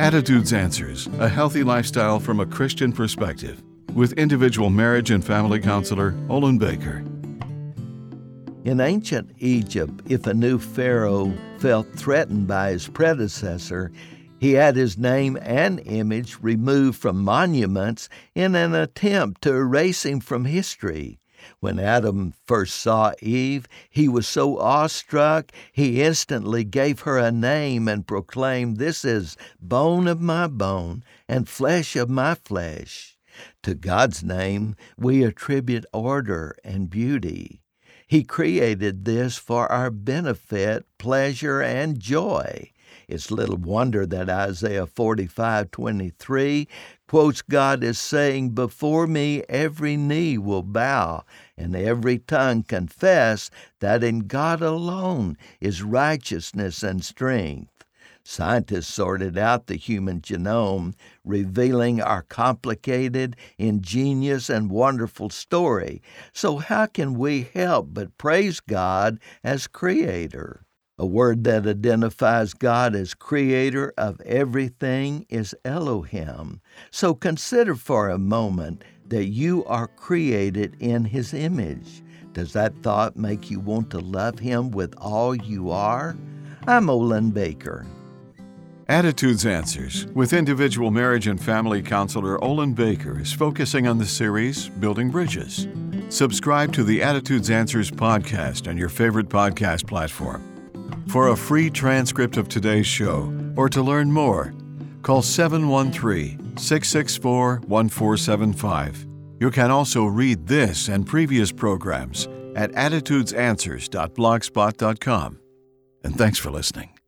Attitudes Answers A Healthy Lifestyle from a Christian Perspective with individual marriage and family counselor Olin Baker. In ancient Egypt, if a new pharaoh felt threatened by his predecessor, he had his name and image removed from monuments in an attempt to erase him from history. When Adam first saw Eve, he was so awestruck he instantly gave her a name and proclaimed, This is bone of my bone and flesh of my flesh. To God's name we attribute order and beauty. He created this for our benefit, pleasure, and joy. It's little wonder that Isaiah 45:23 quotes God as saying, "Before me every knee will bow and every tongue confess that in God alone is righteousness and strength." Scientists sorted out the human genome, revealing our complicated, ingenious, and wonderful story. So, how can we help but praise God as Creator? A word that identifies God as creator of everything is Elohim. So consider for a moment that you are created in His image. Does that thought make you want to love Him with all you are? I'm Olin Baker. Attitudes Answers with individual marriage and family counselor Olin Baker is focusing on the series Building Bridges. Subscribe to the Attitudes Answers podcast on your favorite podcast platform. For a free transcript of today's show or to learn more, call 713 664 1475. You can also read this and previous programs at attitudesanswers.blogspot.com. And thanks for listening.